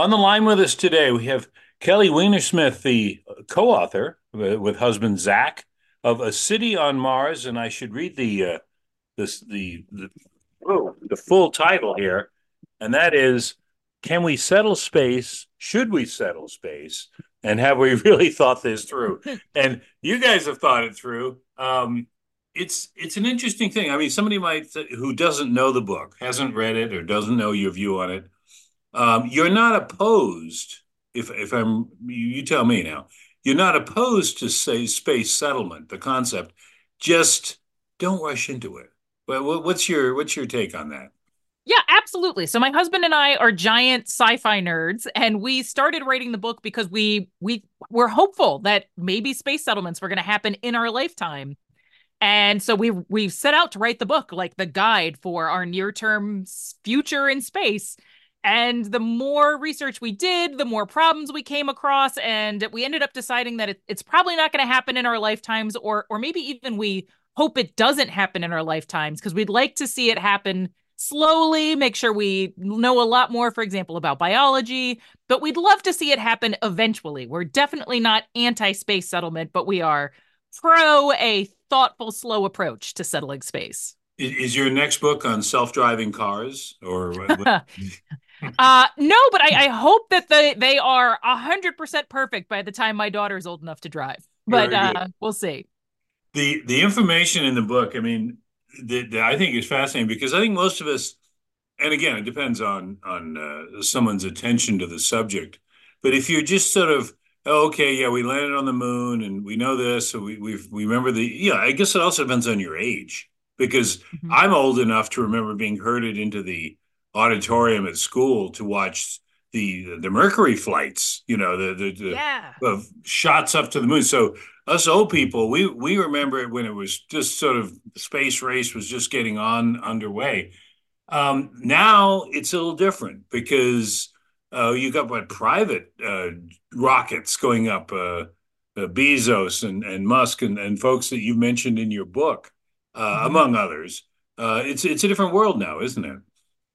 On the line with us today, we have Kelly Weinersmith, the co-author with husband Zach of A City on Mars, and I should read the uh, this the the, oh, the full title here, and that is "Can we settle space? Should we settle space? And have we really thought this through?" and you guys have thought it through. Um, it's it's an interesting thing. I mean, somebody might who doesn't know the book, hasn't read it, or doesn't know your view on it. Um, you're not opposed. If if I'm, you tell me now. You're not opposed to say space settlement, the concept. Just don't rush into it. But what's your what's your take on that? Yeah, absolutely. So my husband and I are giant sci-fi nerds and we started writing the book because we we were hopeful that maybe space settlements were going to happen in our lifetime. And so we we set out to write the book like the guide for our near-term future in space. And the more research we did, the more problems we came across and we ended up deciding that it, it's probably not going to happen in our lifetimes or or maybe even we hope it doesn't happen in our lifetimes because we'd like to see it happen slowly, make sure we know a lot more, for example, about biology, but we'd love to see it happen eventually. We're definitely not anti space settlement, but we are pro a thoughtful, slow approach to settling space. Is your next book on self-driving cars, or? uh, no, but I, I, hope that they they are hundred percent perfect by the time my daughter's old enough to drive. But uh, we'll see. The the information in the book, I mean, that, that I think is fascinating because I think most of us, and again, it depends on on uh, someone's attention to the subject. But if you're just sort of oh, okay, yeah, we landed on the moon and we know this, so we we we remember the yeah. I guess it also depends on your age because mm-hmm. I'm old enough to remember being herded into the auditorium at school to watch the the Mercury flights, you know, the the, the yeah. of shots up to the moon. So us old people, we we remember it when it was just sort of the space race was just getting on underway. Um, now it's a little different because uh, you got what private uh, rockets going up, uh, uh Bezos and, and Musk and, and folks that you mentioned in your book, uh, mm-hmm. among others. Uh, it's it's a different world now, isn't it?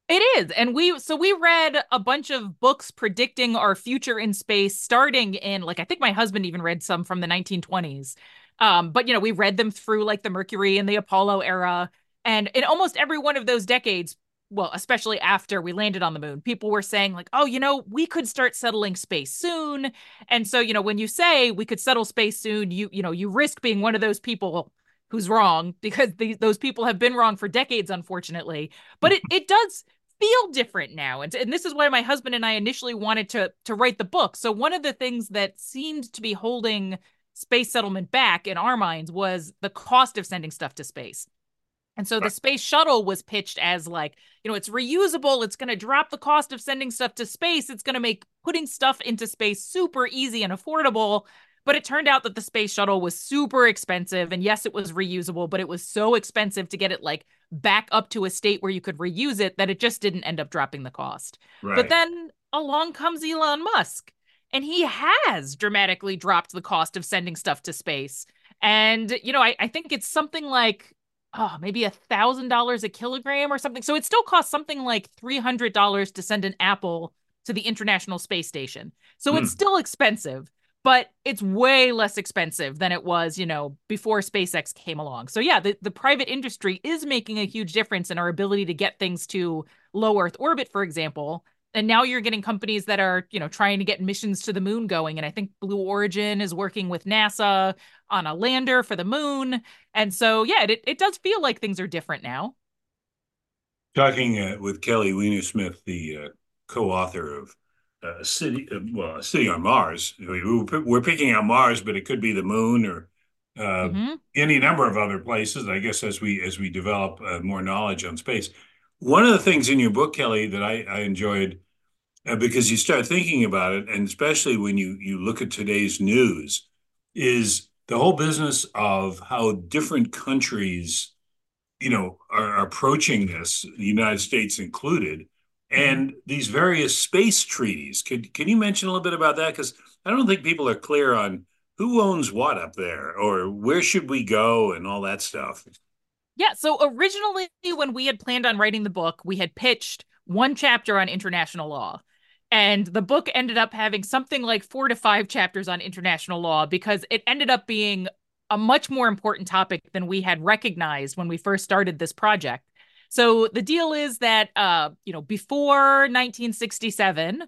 It is. And we so we read a bunch of books predicting our future in space starting in like I think my husband even read some from the 1920s. Um but you know, we read them through like the Mercury and the Apollo era and in almost every one of those decades well, especially after we landed on the moon, people were saying, like, oh, you know, we could start settling space soon. And so, you know, when you say we could settle space soon, you, you know, you risk being one of those people who's wrong because the, those people have been wrong for decades, unfortunately. But it, it does feel different now and, and this is why my husband and i initially wanted to to write the book so one of the things that seemed to be holding space settlement back in our minds was the cost of sending stuff to space and so the space shuttle was pitched as like, you know, it's reusable. It's going to drop the cost of sending stuff to space. It's going to make putting stuff into space super easy and affordable. But it turned out that the space shuttle was super expensive. And yes, it was reusable, but it was so expensive to get it like back up to a state where you could reuse it that it just didn't end up dropping the cost. Right. But then along comes Elon Musk, and he has dramatically dropped the cost of sending stuff to space. And, you know, I, I think it's something like, oh, maybe a thousand dollars a kilogram or something. So it still costs something like $300 to send an apple to the International Space Station. So mm. it's hmm. still expensive but it's way less expensive than it was, you know, before SpaceX came along. So yeah, the, the private industry is making a huge difference in our ability to get things to low Earth orbit, for example. And now you're getting companies that are, you know, trying to get missions to the moon going. And I think Blue Origin is working with NASA on a lander for the moon. And so, yeah, it, it does feel like things are different now. Talking uh, with Kelly Weinersmith, the uh, co-author of a city, uh, well, a city on Mars. We're picking out Mars, but it could be the moon or uh, mm-hmm. any number of other places. I guess as we as we develop uh, more knowledge on space, one of the things in your book, Kelly, that I, I enjoyed uh, because you start thinking about it, and especially when you you look at today's news, is the whole business of how different countries, you know, are approaching this, the United States included and these various space treaties. Can can you mention a little bit about that? Because I don't think people are clear on who owns what up there, or where should we go, and all that stuff. Yeah. So originally, when we had planned on writing the book, we had pitched one chapter on international law. And the book ended up having something like four to five chapters on international law because it ended up being a much more important topic than we had recognized when we first started this project. So the deal is that, uh, you know, before 1967,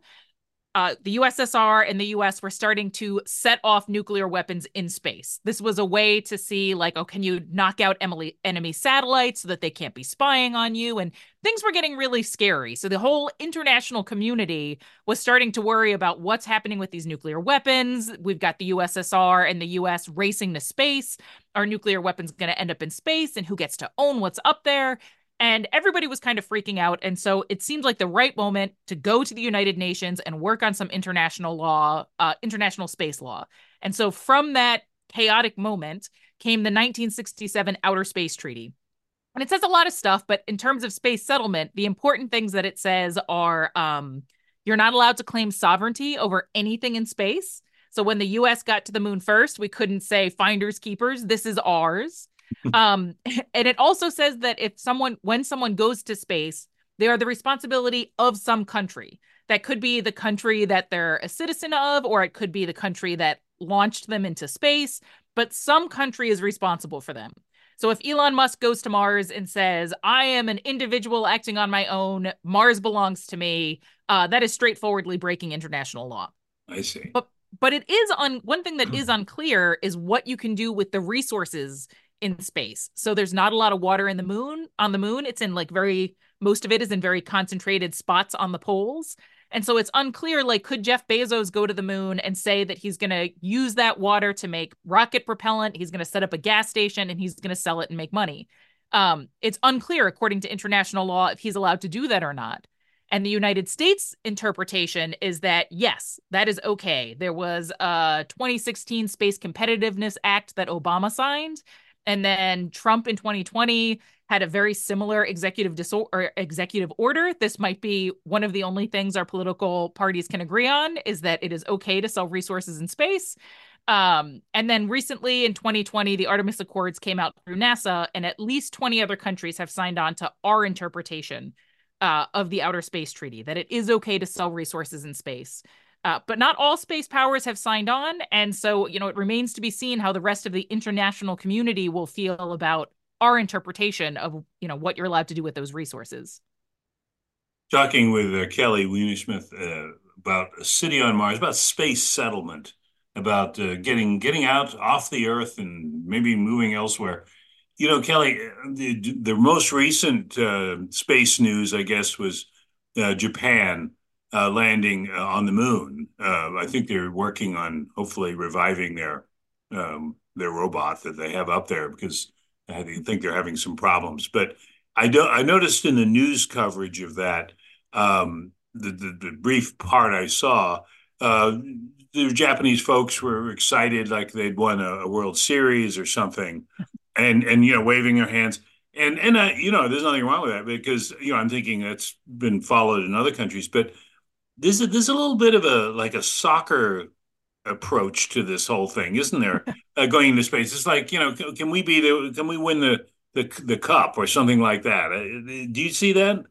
uh, the USSR and the US were starting to set off nuclear weapons in space. This was a way to see, like, oh, can you knock out Emily, enemy satellites so that they can't be spying on you? And things were getting really scary. So the whole international community was starting to worry about what's happening with these nuclear weapons. We've got the USSR and the US racing to space. Are nuclear weapons going to end up in space? And who gets to own what's up there? And everybody was kind of freaking out. And so it seemed like the right moment to go to the United Nations and work on some international law, uh, international space law. And so from that chaotic moment came the 1967 Outer Space Treaty. And it says a lot of stuff, but in terms of space settlement, the important things that it says are um, you're not allowed to claim sovereignty over anything in space. So when the US got to the moon first, we couldn't say finders keepers, this is ours um, and it also says that if someone, when someone goes to space, they are the responsibility of some country. That could be the country that they're a citizen of, or it could be the country that launched them into space, but some country is responsible for them. So if Elon Musk goes to Mars and says, I am an individual acting on my own, Mars belongs to me, uh, that is straightforwardly breaking international law. I see. But but it is on one thing that is unclear is what you can do with the resources in space. So there's not a lot of water in the moon on the moon. It's in like very most of it is in very concentrated spots on the poles. And so it's unclear like could Jeff Bezos go to the moon and say that he's going to use that water to make rocket propellant, he's going to set up a gas station and he's going to sell it and make money. Um, it's unclear according to international law if he's allowed to do that or not. And the United States interpretation is that yes, that is okay. There was a 2016 Space Competitiveness Act that Obama signed and then Trump in 2020 had a very similar executive disorder or executive order. This might be one of the only things our political parties can agree on is that it is okay to sell resources in space. Um, and then recently in 2020, the Artemis Accords came out through NASA, and at least 20 other countries have signed on to our interpretation uh, of the Outer Space Treaty that it is okay to sell resources in space. Uh, but not all space powers have signed on. And so, you know, it remains to be seen how the rest of the international community will feel about our interpretation of, you know, what you're allowed to do with those resources. Talking with uh, Kelly Weinersmith uh, about a city on Mars, about space settlement, about uh, getting getting out off the Earth and maybe moving elsewhere. You know, Kelly, the, the most recent uh, space news, I guess, was uh, Japan uh, landing uh, on the moon. Uh, I think they're working on hopefully reviving their um, their robot that they have up there because I think they're having some problems. But I do, I noticed in the news coverage of that, um, the, the, the brief part I saw, uh, the Japanese folks were excited like they'd won a, a, World Series or something, and and you know waving their hands. And and uh, you know there's nothing wrong with that because you know I'm thinking that's been followed in other countries, but there's a, there's a little bit of a like a soccer approach to this whole thing, isn't there? uh, going into space, it's like you know, can, can, we be the can we win the the the cup or something like that? Uh, do you see that?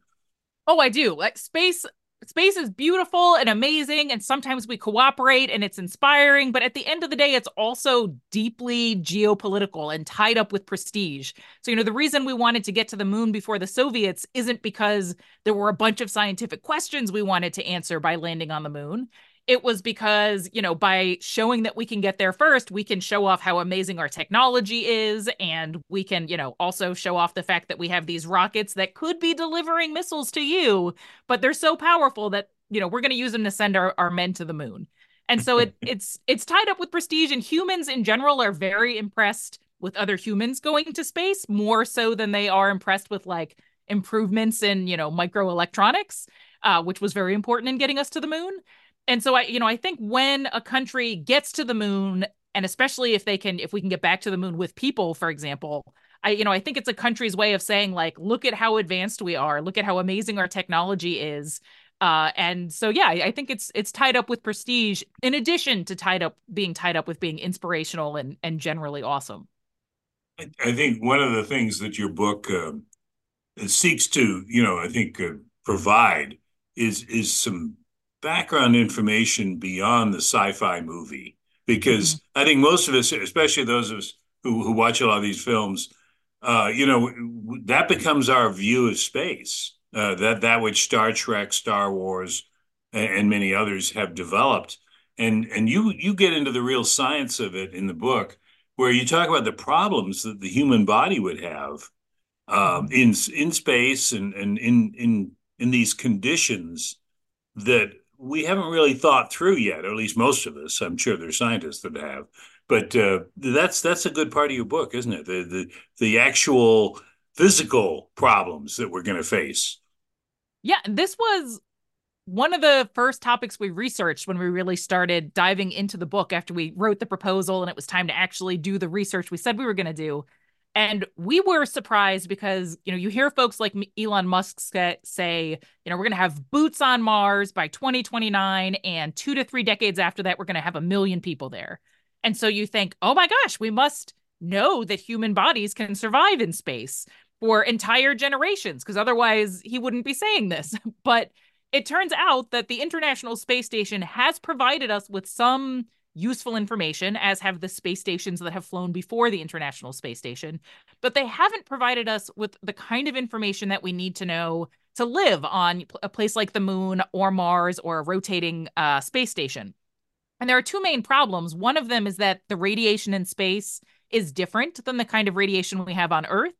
Oh, I do. Like space space is beautiful and amazing and sometimes we cooperate and it's inspiring but at the end of the day it's also deeply geopolitical and tied up with prestige. So you know the reason we wanted to get to the moon before the soviets isn't because there were a bunch of scientific questions we wanted to answer by landing on the moon it was because, you know, by showing that we can get there first, we can show off how amazing our technology is. And we can, you know, also show off the fact that we have these rockets that could be delivering missiles to you, but they're so powerful that, you know, we're going to use them to send our, our men to the moon. And so it, it's it's tied up with prestige and humans in general are very impressed with other humans going to space more so than they are impressed with like improvements in, you know, microelectronics, uh, which was very important in getting us to the moon and so I, you know, I think when a country gets to the moon, and especially if they can, if we can get back to the moon with people, for example, I, you know, I think it's a country's way of saying, like, look at how advanced we are, look at how amazing our technology is. Uh, and so, yeah, I, think it's it's tied up with prestige, in addition to tied up being tied up with being inspirational and and generally awesome. I, I think one of the things that your book uh, seeks to, you know, I think uh, provide is is some background information beyond the sci-fi movie because I think most of us, especially those of us who, who watch a lot of these films, uh, you know, that becomes our view of space. Uh, that that which Star Trek, Star Wars, and, and many others have developed, and and you you get into the real science of it in the book, where you talk about the problems that the human body would have um, Mhm. in in space and and in in in these conditions that we haven't really thought through yet, or at least most of us. I'm sure there's scientists that have, but uh, that's that's a good part of your book, isn't it? The the the actual physical problems that we're going to face. Yeah, this was one of the first topics we researched when we really started diving into the book after we wrote the proposal and it was time to actually do the research we said we were going to do. And we were surprised because, you know, you hear folks like Elon Musk say, you know, we're going to have boots on Mars by 2029 and 2 to 3 decades after that we're going to have a million people there. And so you think, "Oh my gosh, we must know that human bodies can survive in space for entire generations because otherwise he wouldn't be saying this." But it turns out that the International Space Station has provided us with some useful information, as have the space stations that have flown before the International Space Station, but they haven't provided us with the kind of information that we need to know to live on a place like the moon or Mars or a rotating uh, space station. And there are two main problems. One of them is that the radiation in space is different than the kind of radiation we have on Earth.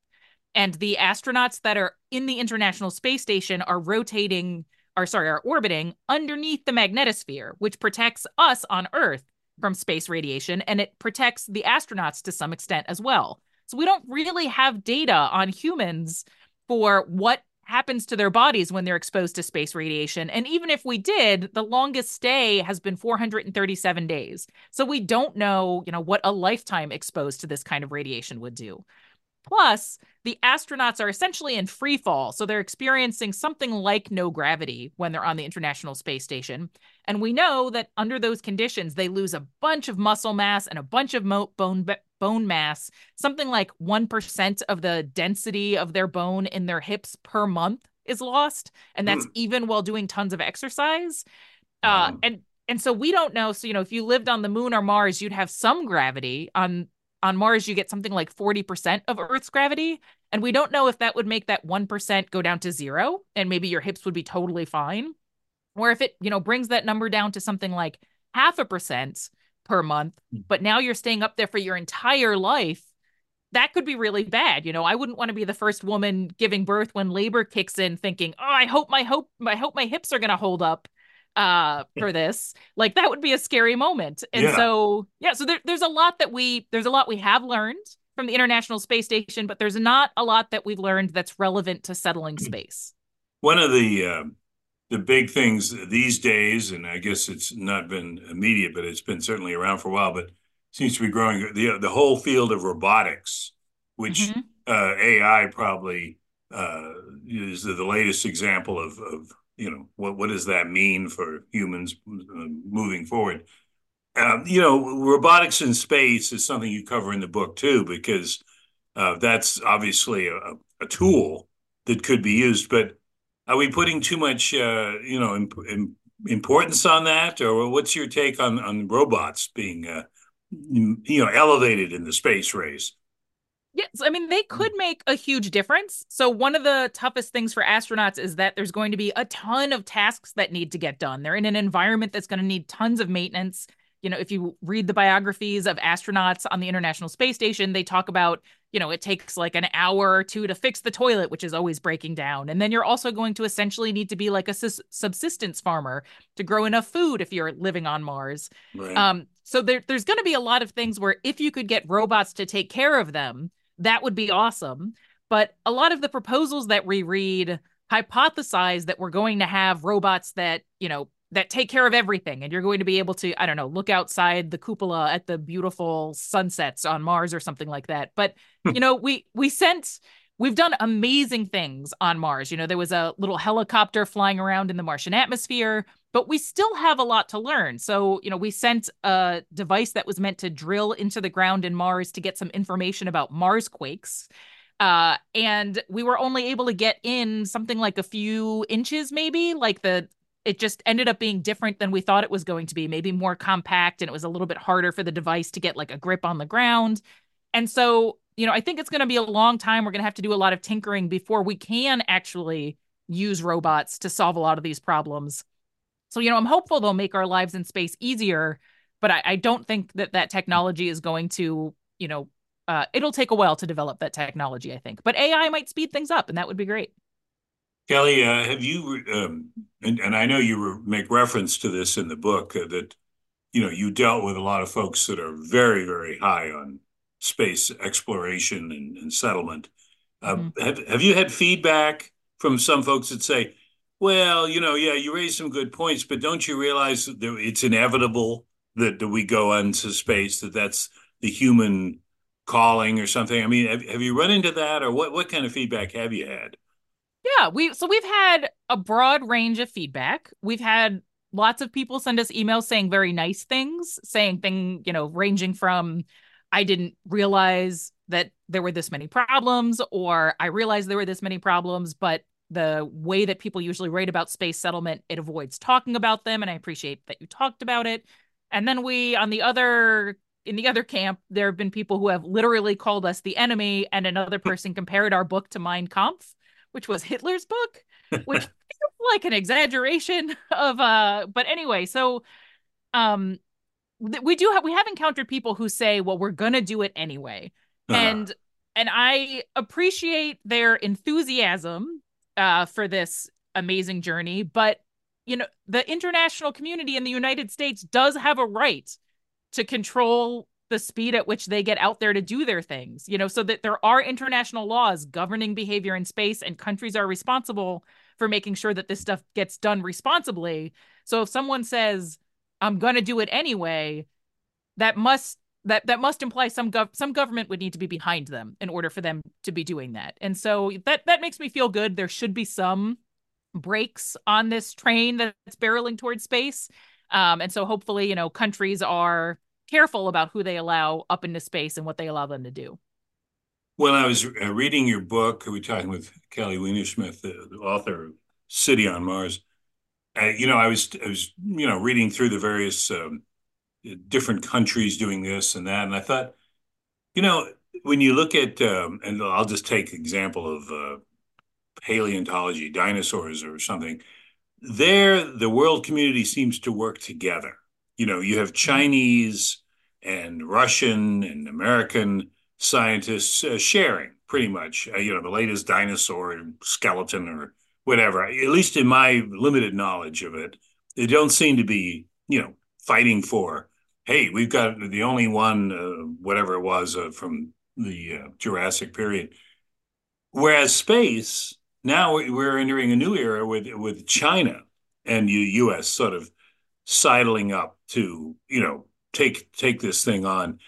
And the astronauts that are in the International Space Station are rotating are sorry, are orbiting underneath the magnetosphere, which protects us on Earth from space radiation and it protects the astronauts to some extent as well. So we don't really have data on humans for what happens to their bodies when they're exposed to space radiation. And even if we did, the longest stay has been 437 days. So we don't know, you know, what a lifetime exposed to this kind of radiation would do. Plus, the astronauts are essentially in free fall, so they're experiencing something like no gravity when they're on the International Space Station. And we know that under those conditions, they lose a bunch of muscle mass and a bunch of mo- bone bone mass, something like 1% of the density of their bone in their hips per month is lost, and that's Hmm. even while doing tons of exercise. Uh, Wow. and and so we don't know. So you know, if you lived on the moon or Mars, you'd have some gravity. On on Mars, you get something like 40% of Earth's gravity. And we don't know if that would make that 1% go down to zero and maybe your hips would be totally fine. Or if it, you know, brings that number down to something like half a percent per month, hmm. but now you're staying up there for your entire life. That could be really bad. You know, I wouldn't want to be the first woman giving birth when labor kicks in thinking, "Oh, I hope my hope I hope my hips are going to hold up." Uh for this like that would be a scary moment and Yeah. so yeah so there, there's a lot that we there's a lot we have learned from the international space station but there's not a lot that we've learned that's relevant to settling space One of the uh, the big things these days, and I guess it's not been immediate, but it's been certainly around for a while, but seems to be growing the the whole field of robotics, which mm-hmm. uh, AI probably uh, is the, the latest example of of you know what what does that mean for humans uh, moving forward. Um, you know, robotics in space is something you cover in the book too, because uh, that's obviously a, a tool that could be used, but are we putting too much, uh, you know, imp imp importance on that, or what's your take on on robots being, uh, you know, elevated in the space race? Yes, I mean, they could make a huge difference. So, one of the toughest things for astronauts is that there's going to be a ton of tasks that need to get done. They're in an environment that's going to need tons of maintenance. You know, if you read the biographies of astronauts on the International Space Station, they talk about, you know, it takes like an hour or two to fix the toilet, which is always breaking down. And then you're also going to essentially need to be like a subsistence farmer to grow enough food if you're living on Mars. Right. Um, so there, there's going to be a lot of things where if you could get robots to take care of them, that would be awesome. But a lot of the proposals that we read hypothesize that we're going to have robots that, you know, that take care of everything. And you're going to be able to i don't know look outside the cupola at the beautiful sunsets on mars or something like that. But hmm. you know we we sent we've done amazing things on mars. You know there was a little helicopter flying around in the martian atmosphere but we still have a lot to learn so you know we sent a device that was meant to drill into the ground in mars to get some information about mars quakes uh, and we were only able to get in something like a few inches maybe like the it just ended up being different than we thought it was going to be, maybe more compact, and it was a little bit harder for the device to get like a grip on the ground. And so, you know, I think it's going to be a long time. We're going to have to do a lot of tinkering before we can actually use robots to solve a lot of these problems. So, you know, I'm hopeful they'll make our lives in space easier, but I, I don't think that that technology is going to, you know, uh, it'll take a while to develop that technology, I think. But AI might speed things up, and that would be great. Kelly, uh, have you, um, and, and I know you re make reference to this in the book, uh, that, you know, you dealt with a lot of folks that are very, very high on space exploration and, and settlement. Uh, mm-hmm. have, have you had feedback from some folks that say, well, you know, yeah, you raised some good points, but don't you realize that it's inevitable that, that we go into space, that that's the human calling or something? I mean, have, have you run into that or what, what kind of feedback have you had? Yeah, we so we've had a broad range of feedback. We've had lots of people send us emails saying very nice things, saying thing, you know, ranging from I didn't realize that there were this many problems or I realized there were this many problems, but the way that people usually write about space settlement, it avoids talking about them and I appreciate that you talked about it. And then we on the other in the other camp, there have been people who have literally called us the enemy, and another person compared our book to Mein Kampf which was Hitler's book, which feels like an exaggeration of uh but anyway, so um we do have we have encountered people who say, well, we're gonna do it anyway. Uh-huh. And and I appreciate their enthusiasm uh for this amazing journey, but you know, the international community in the United States does have a right to control the speed at which they get out there to do their things, you know, so that there are international laws governing behavior in space and countries are responsible for making sure that this stuff gets done responsibly. So if someone says, I'm going to do it anyway, that must that that must imply some gov- some government would need to be behind them in order for them to be doing that. And so that that makes me feel good. There should be some brakes on this train that's barreling towards space. Um, and so hopefully, you know, countries are careful about who they allow up into space and what they allow them to do. When I was uh, reading your book, we were talking with Kelly Weinersmith, the, the author of City on Mars. Uh, you know, I was I was you know reading through the various um, different countries doing this and that, and I thought, you know, when you look at um, and I'll just take example of uh, paleontology, dinosaurs or something. There, the world community seems to work together you know, you have Chinese and Russian and American scientists uh, sharing pretty much, uh, you know, the latest dinosaur skeleton or whatever. At least in my limited knowledge of it, they don't seem to be, you know, fighting for, hey, we've got the only one, uh, whatever it was uh, from the uh, Jurassic period. Whereas space, now we're entering a new era with with China and the U.S. sort of sidling up to you know take take this thing on.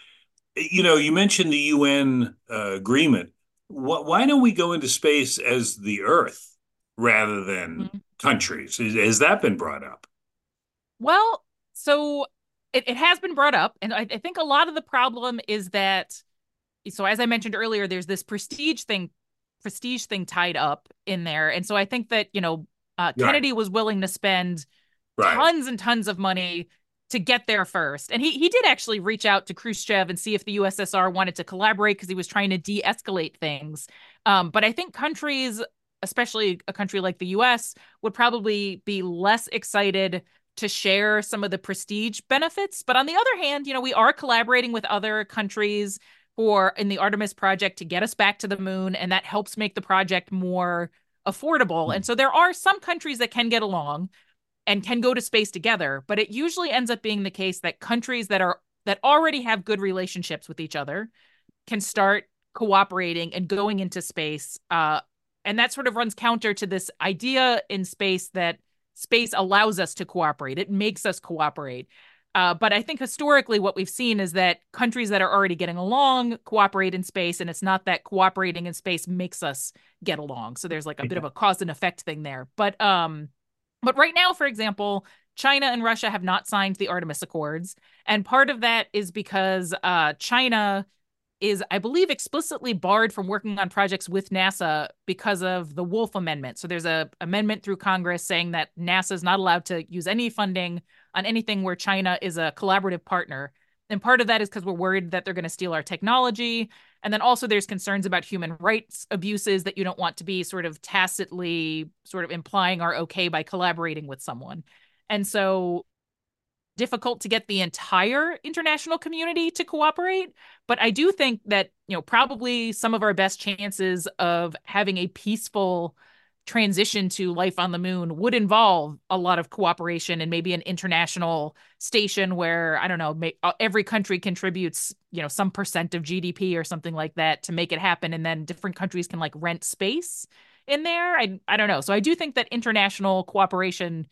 You know, you mentioned the UN uh, agreement. why don't we go into space as the Earth rather than mm-hmm. countries? Has that been brought up? Well, so it, it has been brought up, and I, I think a lot of the problem is that. So, as I mentioned earlier, there's this prestige thing, prestige thing tied up in there, and so I think that you know uh, Kennedy right. was willing to spend right. tons and tons of money to get there first. And he he did actually reach out to Khrushchev and see if the USSR wanted to collaborate because he was trying to de-escalate things. Um, but I think countries, especially a country like the US, would probably be less excited to share some of the prestige benefits. But on the other hand, you know, we are collaborating with other countries for in the Artemis project to get us back to the moon, and that helps make the project more affordable. And so there are some countries that can get along and can go to space together but it usually ends up being the case that countries that are that already have good relationships with each other can start cooperating and going into space uh, and that sort of runs counter to this idea in space that space allows us to cooperate it makes us cooperate uh, but I think historically, what we've seen is that countries that are already getting along cooperate in space, and it's not that cooperating in space makes us get along. So there's like a bit of a cause and effect thing there. But um, but right now, for example, China and Russia have not signed the Artemis Accords. And part of that is because uh, China is, I believe, explicitly barred from working on projects with NASA because of the Wolf Amendment. So there's a amendment through Congress saying that NASA is not allowed to use any funding on anything where China is a collaborative partner. And part of that is because we're worried that they're going to steal our technology. And then also there's concerns about human rights abuses that you don't want to be sort of tacitly sort of implying are okay by collaborating with someone. And so difficult to get the entire international community to cooperate. But I do think that, you know, probably some of our best chances of having a peaceful transition to life on the moon would involve a lot of cooperation and maybe an international station where I don't know uh, every country contributes you know some percent of GDP or something like that to make it happen and then different countries can like rent space in there I I don't know so I do think that international cooperation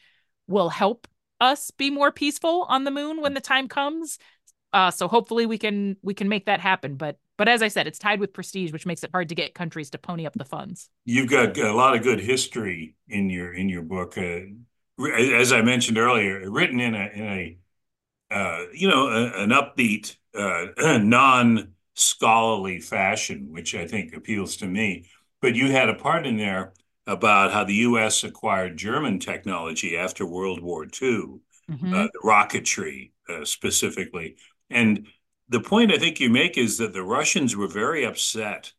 will help us be more peaceful on the moon when the time comes. Uh, so hopefully we can we can make that happen. But but as I said, it's tied with prestige, which makes it hard to get countries to pony up the funds. You've got a lot of good history in your in your book, uh, as I mentioned earlier, written in a in a uh, you know a, an upbeat, uh, non scholarly fashion, which I think appeals to me. But you had a part in there about how the U.S. acquired German technology after World War II, mm-hmm. uh, rocketry uh, specifically. And the point I think you make is that the Russians were very upset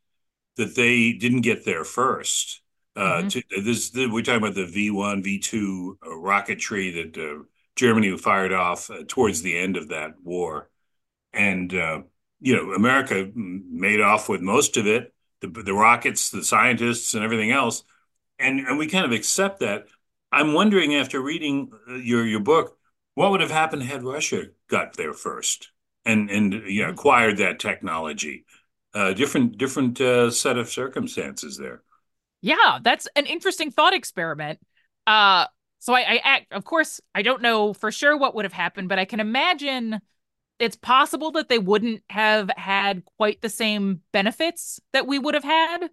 that they didn't get there first. Uh, mm-hmm. to, this, we're talking about the V one, V two uh, rocketry that uh, Germany fired off uh, towards the end of that war, and you know America made off with most of it, the, the rockets, the scientists, and everything else and and we kind of accept that. I'm wondering after reading uh, your your book, what would have happened had Russia got there first and and you know, acquired that technology? Uh, different different uh, set of circumstances there. Yeah, that's an interesting thought experiment. Uh, so I, I act, of course, I don't know for sure what would have happened, but I can imagine it's possible that they wouldn't have had quite the same benefits that we would have had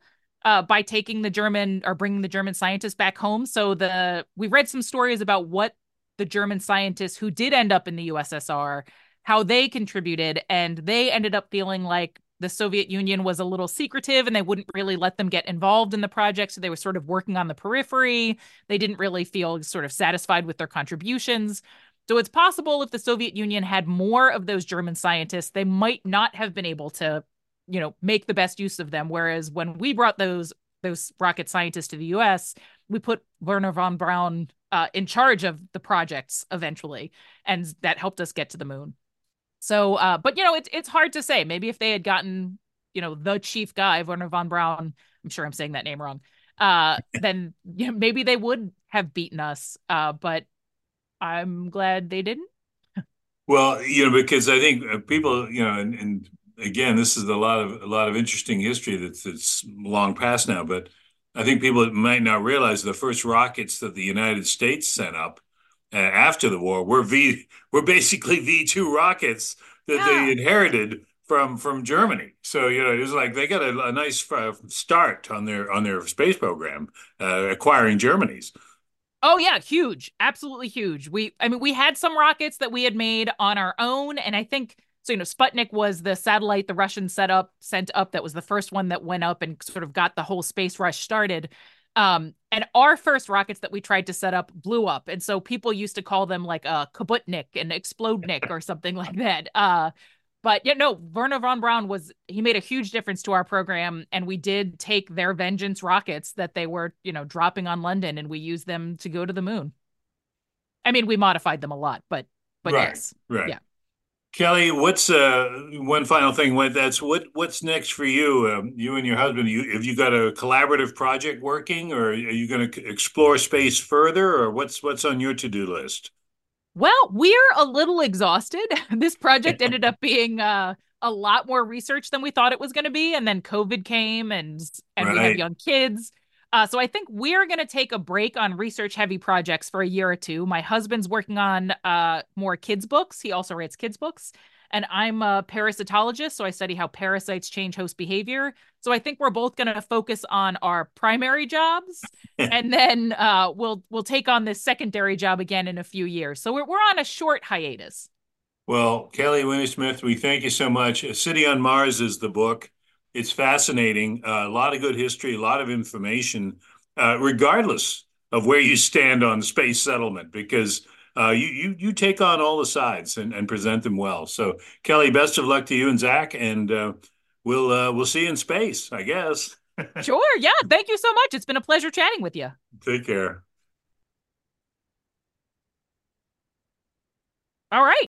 uh, by taking the German or bringing the German scientists back home. So the we read some stories about what the German scientists who did end up in the USSR, how they contributed, and they ended up feeling like the Soviet Union was a little secretive and they wouldn't really let them get involved in the project. So they were sort of working on the periphery. They didn't really feel sort of satisfied with their contributions. So it's possible if the Soviet Union had more of those German scientists, they might not have been able to you know make the best use of them. Whereas when we brought those those rocket scientists to the US we put Wernher von Braun uh, in charge of the projects eventually and that helped us get to the moon. So uh, but you know it's it's hard to say. Maybe if they had gotten you know the chief guy Wernher von Braun I'm sure I'm saying that name wrong uh, then you know, maybe they would have beaten us uh, but I'm glad they didn't. Well, you know, because I think uh, people, you know, and, and again, this is a lot of a lot of interesting history that's that's long past now. But I think people might not realize the first rockets that the United States sent up uh, after the war were V were basically V two rockets that yeah. they inherited from from Germany. So you know it was like they got a, a nice uh, start on their on their space program, uh, acquiring Germany's. Oh yeah, huge, absolutely huge. We, I mean, we had some rockets that we had made on our own, and I think so, you know, Sputnik was the satellite the Russians set up, sent up. That was the first one that went up and sort of got the whole space rush started. Um, and our first rockets that we tried to set up blew up. And so people used to call them like a Kaputnik and Explodnik or something like that. Uh, but yeah, no, Wernher von Braun was, he made a huge difference to our program. And we did take their Vengeance rockets that they were, you know, dropping on London and we used them to go to the moon. I mean, we modified them a lot, but, but right, yes. Right. Yeah. Kelly, what's uh, one final thing? That's what what's next for you? Um, you and your husband. You have you got a collaborative project working, or are you going to explore space further, or what's what's on your to do list? Well, we're a little exhausted. this project ended up being uh, a lot more research than we thought it was going to be, and then COVID came, and and right. we have young kids. Uh, so I think we're going to take a break on research heavy projects for a year or two. My husband's working on uh, more kids books. He also writes kids books. And I'm a parasitologist, so I study how parasites change host behavior. So I think we're both going to focus on our primary jobs, and then uh, we'll we'll take on this secondary job again in a few years. So we're we're on a short hiatus. Well, Kelly Weinersmith, we thank you so much. A City on Mars is the book. It's fascinating. Uh, a lot of good history, a lot of information, uh, regardless of where you stand on space settlement, because uh, you, you you take on all the sides and, and present them well. So, Kelly, best of luck to you and Zach, and uh, we'll uh, we'll see you in space, I guess. Sure. Yeah. Thank you so much. It's been a pleasure chatting with you. Take care. All right.